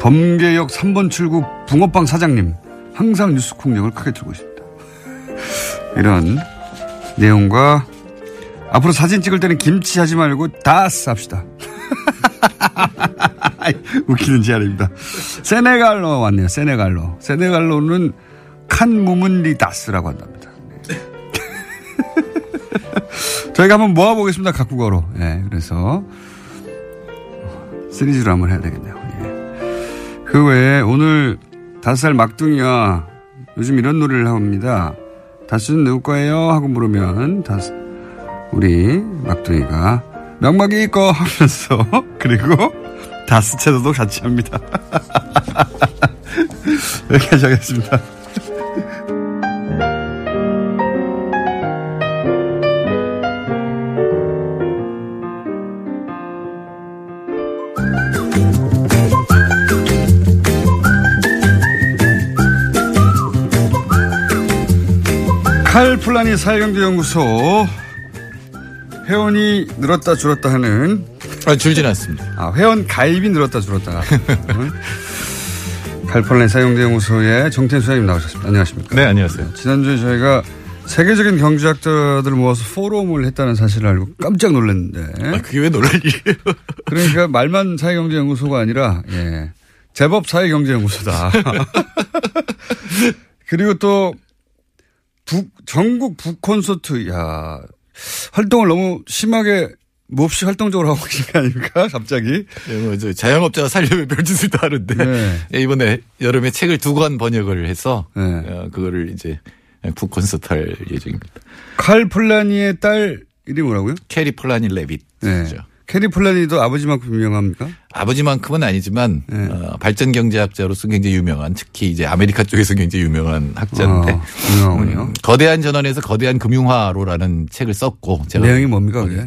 범계역 3번 출구 붕어빵 사장님 항상 뉴스 공장을 크게 들고 있습니다. 이런 내용과 앞으로 사진 찍을 때는 김치 하지 말고 다스 합시다. 웃기는 제안입니다. 세네갈로 왔네요. 세네갈로. 세네갈로는 칸 무문리 다스라고 한답니다. 네. 저희가 한번 모아보겠습니다. 각국어로. 예, 네, 그래서 시리즈로 한번 해야 되겠네요. 예. 그 외에 오늘 다섯 살 막둥이와 요즘 이런 노래를 합니다. 다스는 누구 거예요? 하고 물으면 다스 우리 막둥이가 명박이 있고 하면서 그리고 다스 채도도 같이 합니다. 여기까지 하겠습니다. 칼플라니 사회경제연구소 회원이 늘었다 줄었다 하는 아, 줄진 않습니다. 아, 회원 가입이 늘었다 줄었다. 칼플라니 사회경제연구소의 정태인 소장님 나오셨습니다. 안녕하십니까? 네, 안녕하세요. 지난주에 저희가 세계적인 경제학자들을 모아서 포럼을 했다는 사실을 알고 깜짝 놀랐는데. 아, 그게 왜 놀랄 일이에요? 그러니까 말만 사회경제연구소가 아니라, 예. 제법 사회경제연구소다. 그리고 또 book, 전국 book콘서트, 야 활동을 너무 심하게 몹시 활동적으로 하고 계신 거 아닙니까? 갑자기. 네, 뭐, 저 자영업자가 살려면 별짓을 다 하는데. 네. 이번에 여름에 책을 두 권 번역을 해서. 네. 어, 그거를 이제 book 콘서트 할 예정입니다. 칼 폴라니의 딸 이름이 뭐라고요? 캐리 폴라니 레빗. 네. 캐리 폴라니도 아버지만큼 유명합니까? 아버지만큼은 아니지만 네. 어, 발전 경제학자로서 굉장히 유명한 특히 이제 아메리카 쪽에서 굉장히 유명한 학자인데 아, 유명하군요. 음, 거대한 전환에서 거대한 금융화로라는 책을 썼고 제가 내용이 뭡니까 그게?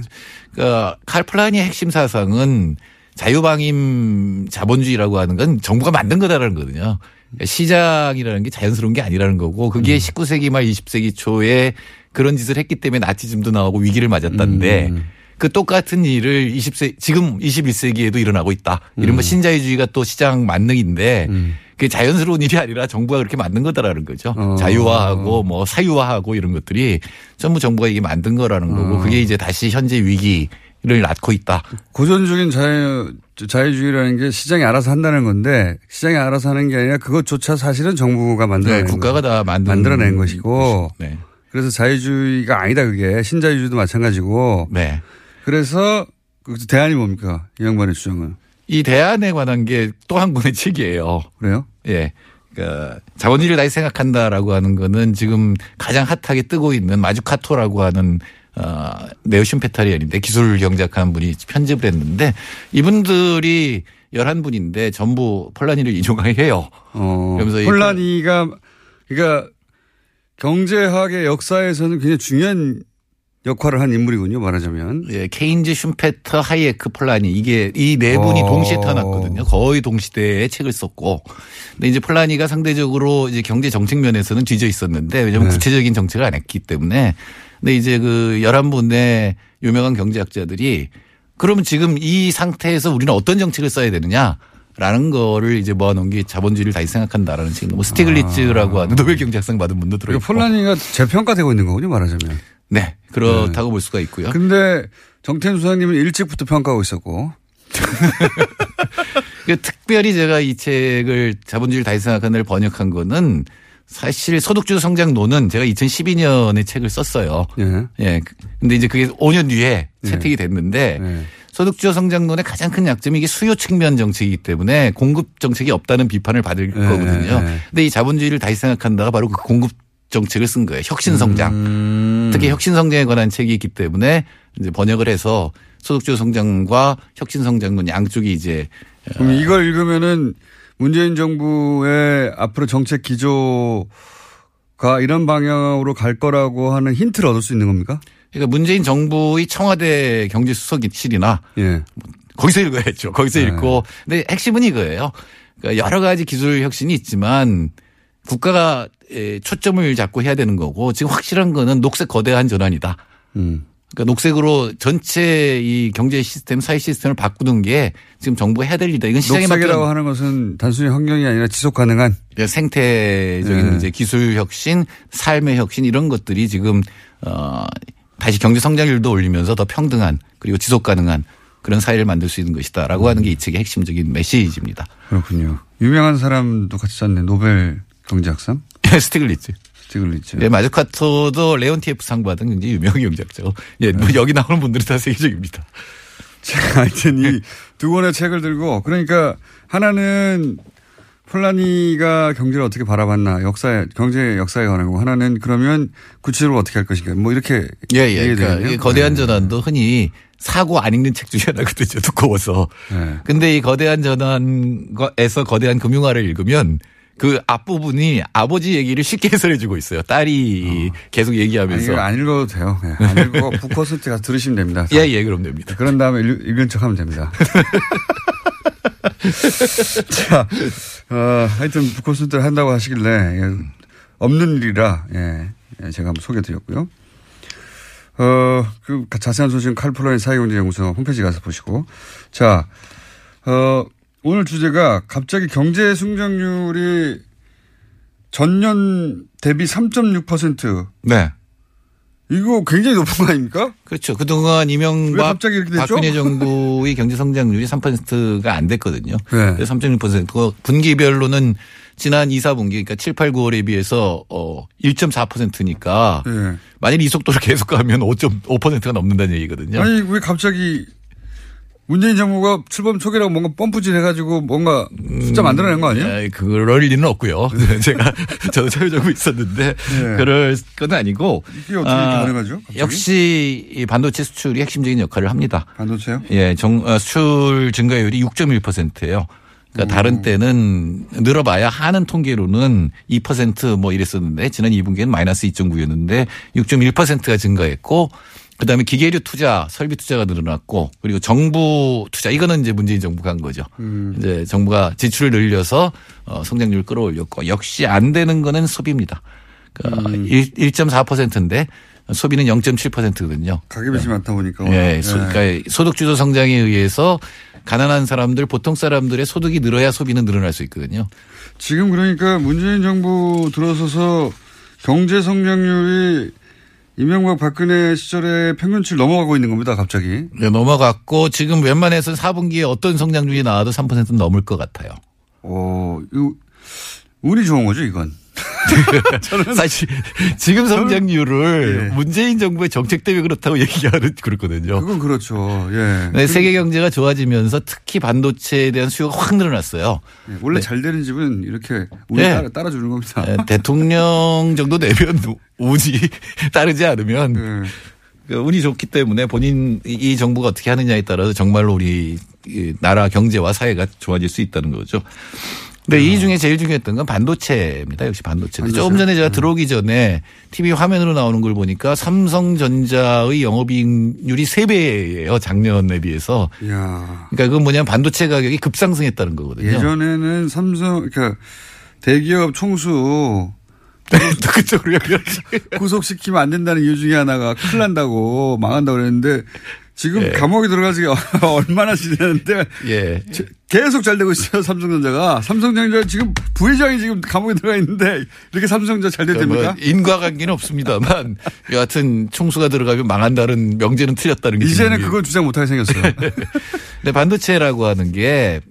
그러니까 칼 플라니의 핵심 사상은 자유방임 자본주의라고 하는 건 정부가 만든 거다라는 거거든요. 시장이라는 게 자연스러운 게 아니라는 거고 그게 음. 19세기 말 20세기 초에 그런 짓을 했기 때문에 나치즘도 나오고 위기를 맞았다는데 음. 그 똑같은 일을 20세 지금 21세기에도 일어나고 있다. 이른바 음. 신자유주의가 또 시장 만능인데 음. 그게 자연스러운 일이 아니라 정부가 그렇게 만든 거다라는 거죠. 어. 자유화하고 뭐 사유화하고 이런 것들이 전부 정부가 이게 만든 거라는 거고 어. 그게 이제 다시 현재 위기를 낳고 있다. 고전적인 자유, 자유주의라는 게 시장이 알아서 한다는 건데 시장이 알아서 하는 게 아니라 그것조차 사실은 정부가 만들어낸 네, 국가가 거- 다 만든 만들어낸 것이고 네. 그래서 자유주의가 아니다 그게 신자유주의도 마찬가지고 네. 그래서 그 대안이 뭡니까 이 양반의 주장은 이 대안에 관한 게 또 한 권의 책이에요. 그래요? 예. 그러니까 자본주의를 다시 생각한다라고 하는 거는 지금 가장 hot하게 뜨고 있는 마추카토라고 하는 어, neo-Schumpeterian인데 기술 경제학하는 분이 편집을 했는데 이분들이 11분인데 전부 폴라니를 인용해요. 어, 그러면서 폴라니가 그러니까 경제학의 역사에서는 굉장히 중요한 역할을 한 인물이군요 말하자면 예, 케인즈, 슘페터, 하이에크, 폴라니 이게 이 네 분이 어. 동시에 태어났거든요. 거의 동시대에 책을 썼고. 근데 이제 폴라니가 상대적으로 이제 경제 정책 면에서는 뒤져 있었는데 왜냐하면 네. 구체적인 정책을 안 했기 때문에. 근데 이제 그 11분의 유명한 경제학자들이 그러면 지금 이 상태에서 우리는 어떤 정책을 써야 되느냐? 라는 거를 이제 모아놓은 게 자본주의를 다시 생각한다라는 책. 뭐 스티글리츠라고 하는 노벨 경제학상 받은 분도 들어있고. 그러니까 폴라니가 재평가되고 있는 거군요 말하자면. 네. 그렇다고 볼 수가 있고요. 근데 정태인 수장님은 일찍부터 평가하고 있었고 그 특별히 제가 이 책을 자본주의를 다시 생각하는 을 번역한 거는 사실 소득주도 성장론은 제가 2012년에 책을 썼어요. 예. 예. 근데 이제 그게 5년 뒤에 네. 채택이 됐는데 예. 소득주도 성장론의 가장 큰 약점이 이게 수요 측면 정책이기 때문에 공급 정책이 없다는 비판을 받을 네, 거거든요. 네. 근데 이 자본주의를 다시 생각한다가 바로 그 공급 정책을 쓴 거예요. 혁신 성장. 음. 특히 혁신 성장에 관한 책이 있기 때문에 이제 번역을 해서 소득주도 성장과 혁신 성장론 양쪽이 이제 그럼 이걸 읽으면은 문재인 정부의 앞으로 정책 기조가 이런 방향으로 갈 거라고 하는 힌트를 얻을 수 있는 겁니까? 그러니까 문재인 정부의 청와대 경제수석실이나 예. 거기서 읽어야죠. 거기서 네. 읽고. 근데 핵심은 이거예요. 그러니까 여러 가지 기술 혁신이 있지만 국가가 에, 초점을 잡고 해야 되는 거고 지금 확실한 거는 녹색 거대한 전환이다. 음. 그러니까 녹색으로 전체 이 경제 시스템, 사회 시스템을 바꾸는 게 지금 정부가 해야 될 일이다. 이건 시장에 녹색이라고 하는 것은 단순히 환경이 아니라 지속 가능한 생태적인 네. 이제 기술 혁신, 삶의 혁신 이런 것들이 지금 어 다시 경제 성장률도 올리면서 더 평등한 그리고 지속 가능한 그런 사회를 만들 수 있는 것이다라고 하는 게 이 책의 핵심적인 메시지입니다. 그렇군요. 유명한 사람도 같이 썼네. 노벨 경제학상 스티글리츠. 스티글리츠. 예, 마주카토도 레온티에프 상 받은 굉장히 유명한 경제학자고. 예, 뭐 여기 나오는 분들은 다 세계적입니다. 자, 하여튼 이 두 권의 책을 들고 그러니까 하나는 폴라니가 경제를 어떻게 바라봤나 역사에 경제 역사에 관한 거 하나는 그러면 구체적으로 어떻게 할 것인가 뭐 이렇게 예, 예. 그러니까. 이 거대한 네. 전환도 흔히 사고 안 읽는 책 중에 하나거든요. 두꺼워서. 네. 근데 이 거대한 전환에서 거대한 금융화를 읽으면 그 앞부분이 아버지 얘기를 쉽게 해설해 주고 있어요. 딸이 계속 아니, 얘기하면서. 이거 안 읽어도 돼요. 예, 안 읽고 북코스트 가서 들으시면 됩니다. 예, 예, 그럼 됩니다. 그런 다음에 읽- 읽은 척 하면 됩니다. 자, 어, 하여튼 북코스트를 한다고 하시길래 예, 없는 일이라 예, 예, 제가 한번 소개드렸고요. 어, 그 자세한 소식은 칼플러인 사회경제연구소 홈페이지 가서 보시고. 자, 어, 오늘 주제가 갑자기 경제 성장률이 전년 대비 3.6%. 네. 이거 굉장히 높은 거 아닙니까? 그렇죠. 그동안 왜 이명박? 박근혜 정부의 경제 성장률이 3%가 안 됐거든요. 네. 그래서 3.6%. 그 분기별로는 지난 2, 4분기 그러니까 7, 8, 9월에 비해서 어 1.4%니까 네. 만일 이 속도를 계속 가면 5.5%가 넘는다는 얘기거든요. 아니 왜 갑자기 문재인 정부가 출범 초기라고 뭔가 펌프질 해가지고 뭔가 숫자 만들어낸 거 아니에요? 아, 그럴 리는 없고요. 제가 저도 참여하고 있었는데 네. 그럴 건 아니고 이게 어떻게 이렇게 가능하죠? 갑자기? 역시 이 반도체 수출이 핵심적인 역할을 합니다. 반도체요? 예, 정, 어, 수출 증가율이 6.1%예요. 그러니까 다른 때는 늘어봐야 하는 통계로는 2%뭐 이랬었는데 지난 2분기에는 마이너스 2.9였는데 6.1%가 증가했고 그다음에 기계류 투자, 설비 투자가 늘어났고 그리고 정부 투자 이거는 이제 문재인 정부가 한 거죠. 이제 정부가 지출을 늘려서 어, 성장률을 끌어올렸고 역시 안 되는 거는 소비입니다. 그러니까 1, 1.4%인데 소비는 0.7%거든요. 가계빚이 많다 보니까. 예, 소, 네. 그러니까 소득주도 성장에 의해서 가난한 사람들, 보통 사람들의 소득이 늘어야 소비는 늘어날 수 있거든요. 지금 그러니까 문재인 정부 들어서서 경제 성장률이 이명박 박근혜 시절에 평균치를 넘어가고 있는 겁니다. 갑자기. 네, 넘어갔고 지금 웬만해서 4분기에 어떤 성장률이 나와도 3%는 넘을 것 같아요. 어, 이거 운이 좋은 거죠, 이건. 사실 지금 성장률을 예. 문재인 정부의 정책 때문에 그렇다고 얘기하는 그렇거든요. 그건 그렇죠. 예. 네, 세계 경제가 좋아지면서 특히 반도체에 대한 수요가 확 늘어났어요. 예, 원래 네. 잘 되는 집은 이렇게 운이 네. 따라, 따라주는 겁니다. 에, 대통령 정도 되면 운이 따르지 않으면 예. 그 운이 좋기 때문에 본인 이- 이 정부가 어떻게 하느냐에 따라서 정말로 우리 이 나라 경제와 사회가 좋아질 수 있다는 거죠. 근데 이 중에 제일 중요했던 건 반도체입니다. 역시 반도체. 반도체. 조금 전에 제가 들어오기 전에 TV 화면으로 나오는 걸 보니까 삼성전자의 영업이익률이 3배예요. 작년에 비해서. 이야. 그러니까 그건 뭐냐면 반도체 가격이 급상승했다는 거거든요. 예전에는 삼성, 그러니까 대기업 총수 또 그쪽으로 구속시키면 안 된다는 이유 중에 하나가 큰일 난다고 망한다고 그랬는데 지금 예. 감옥에 들어가지 얼마나 지냈는데 예. 계속 잘 되고 있어요. 삼성전자가. 삼성전자 지금 부회장이 지금 감옥에 들어가 있는데 이렇게 삼성전자 잘 그러니까 됐답니까? 뭐 인과관계는 없습니다만 여하튼 총수가 들어가면 망한다는 명제는 틀렸다는 게 이제는 그건 주장 못하게 생겼어요. 근데 반도체라고 하는 게 어,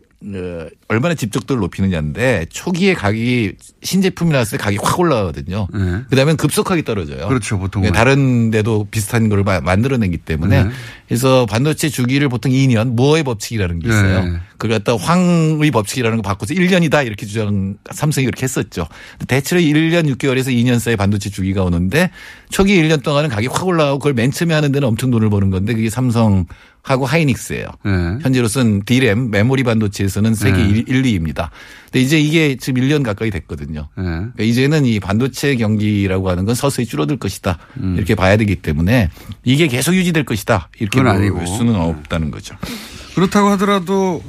얼마나 집적도를 높이느냐인데 초기에 가격이 신제품이 나왔을 때 가격이 확 올라가거든요. 네. 그다음에 급속하게 떨어져요. 그렇죠, 보통은. 다른 데도 비슷한 걸 마- 만들어내기 때문에 네. 그래서 반도체 주기를 보통 2년 모어의 법칙이라는 게 있어요. 네. 그걸 갖다 황의 법칙이라는 거 바꿔서 1년이다 이렇게 주장 삼성이 그렇게 했었죠. 대체로 1년 6개월에서 2년 사이 반도체 주기가 오는데 초기 1년 동안은 가격이 확 올라가고 그걸 맨 처음에 하는 데는 엄청 돈을 버는 건데 그게 삼성 하고 하이닉스예요. 네. 현재로서는 D램 메모리 반도체에서는 세계 네. 1, 2위입니다. 근데 이제 이게 지금 1년 가까이 됐거든요. 네. 그러니까 이제는 이 반도체 경기라고 하는 건 서서히 줄어들 것이다. 음. 이렇게 봐야 되기 때문에 이게 계속 유지될 것이다. 이렇게 볼 아니고. 수는 없다는 거죠. 그렇다고 하더라도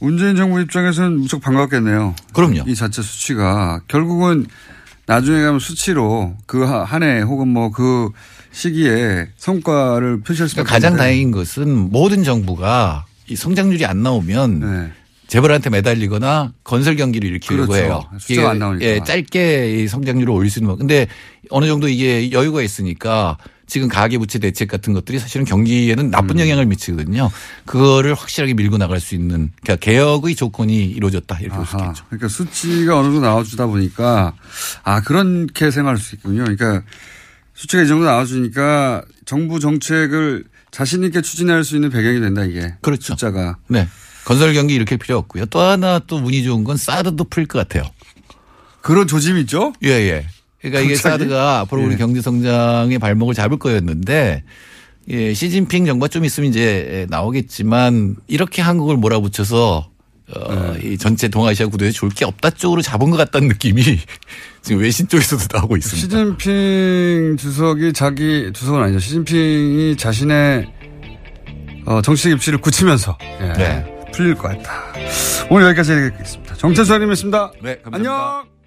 문재인 정부 입장에서는 무척 반갑겠네요. 그럼요. 이 자체 수치가 결국은 나중에 가면 수치로 그 한 해 혹은 뭐그 시기에 성과를 표시할 수밖에 그러니까 가장 없는데. 다행인 것은 모든 정부가 이 성장률이 안 나오면 네. 재벌한테 매달리거나 건설 경기를 일으키려고 그렇죠. 해요. 숫자가 안 나오니까. 예, 짧게 이 성장률을 올릴 수 있는 거. 근데 어느 정도 이게 여유가 있으니까 지금 가계부채 대책 같은 것들이 사실은 경기에는 나쁜 음. 영향을 미치거든요. 그거를 확실하게 밀고 나갈 수 있는 그러니까 개혁의 조건이 이루어졌다 이렇게 볼 수. 있겠죠. 그러니까 수치가 어느 정도 나와주다 보니까 아 그렇게 생각할 수 있군요. 그러니까 수치가 이 정도 나와주니까 정부 정책을 자신 있게 추진할 수 있는 배경이 된다 이게. 그렇죠. 숫자가. 네. 건설 경기 일으킬 필요 없고요. 또 하나 또 운이 좋은 건 사드도 풀릴 것 같아요. 그런 조짐이 있죠? 예, 예. 그러니까 이게? 사드가 앞으로 우리 예. 경제 성장의 발목을 잡을 거였는데 예, 시진핑 정부가 좀 있으면 이제 나오겠지만 이렇게 한국을 몰아붙여서 어, 네. 이 전체 동아시아 구도에 좋을 게 없다 쪽으로 잡은 것 같다는 느낌이 지금 외신 쪽에서도 나오고 있습니다. 시진핑 주석이 자기 주석은 아니죠. 시진핑이 자신의 어, 정치적 입지를 굳히면서 예, 네. 풀릴 것 같다. 오늘 여기까지 하겠습니다. 정태수 아님이었습니다. 네, 감사합니다. 안녕.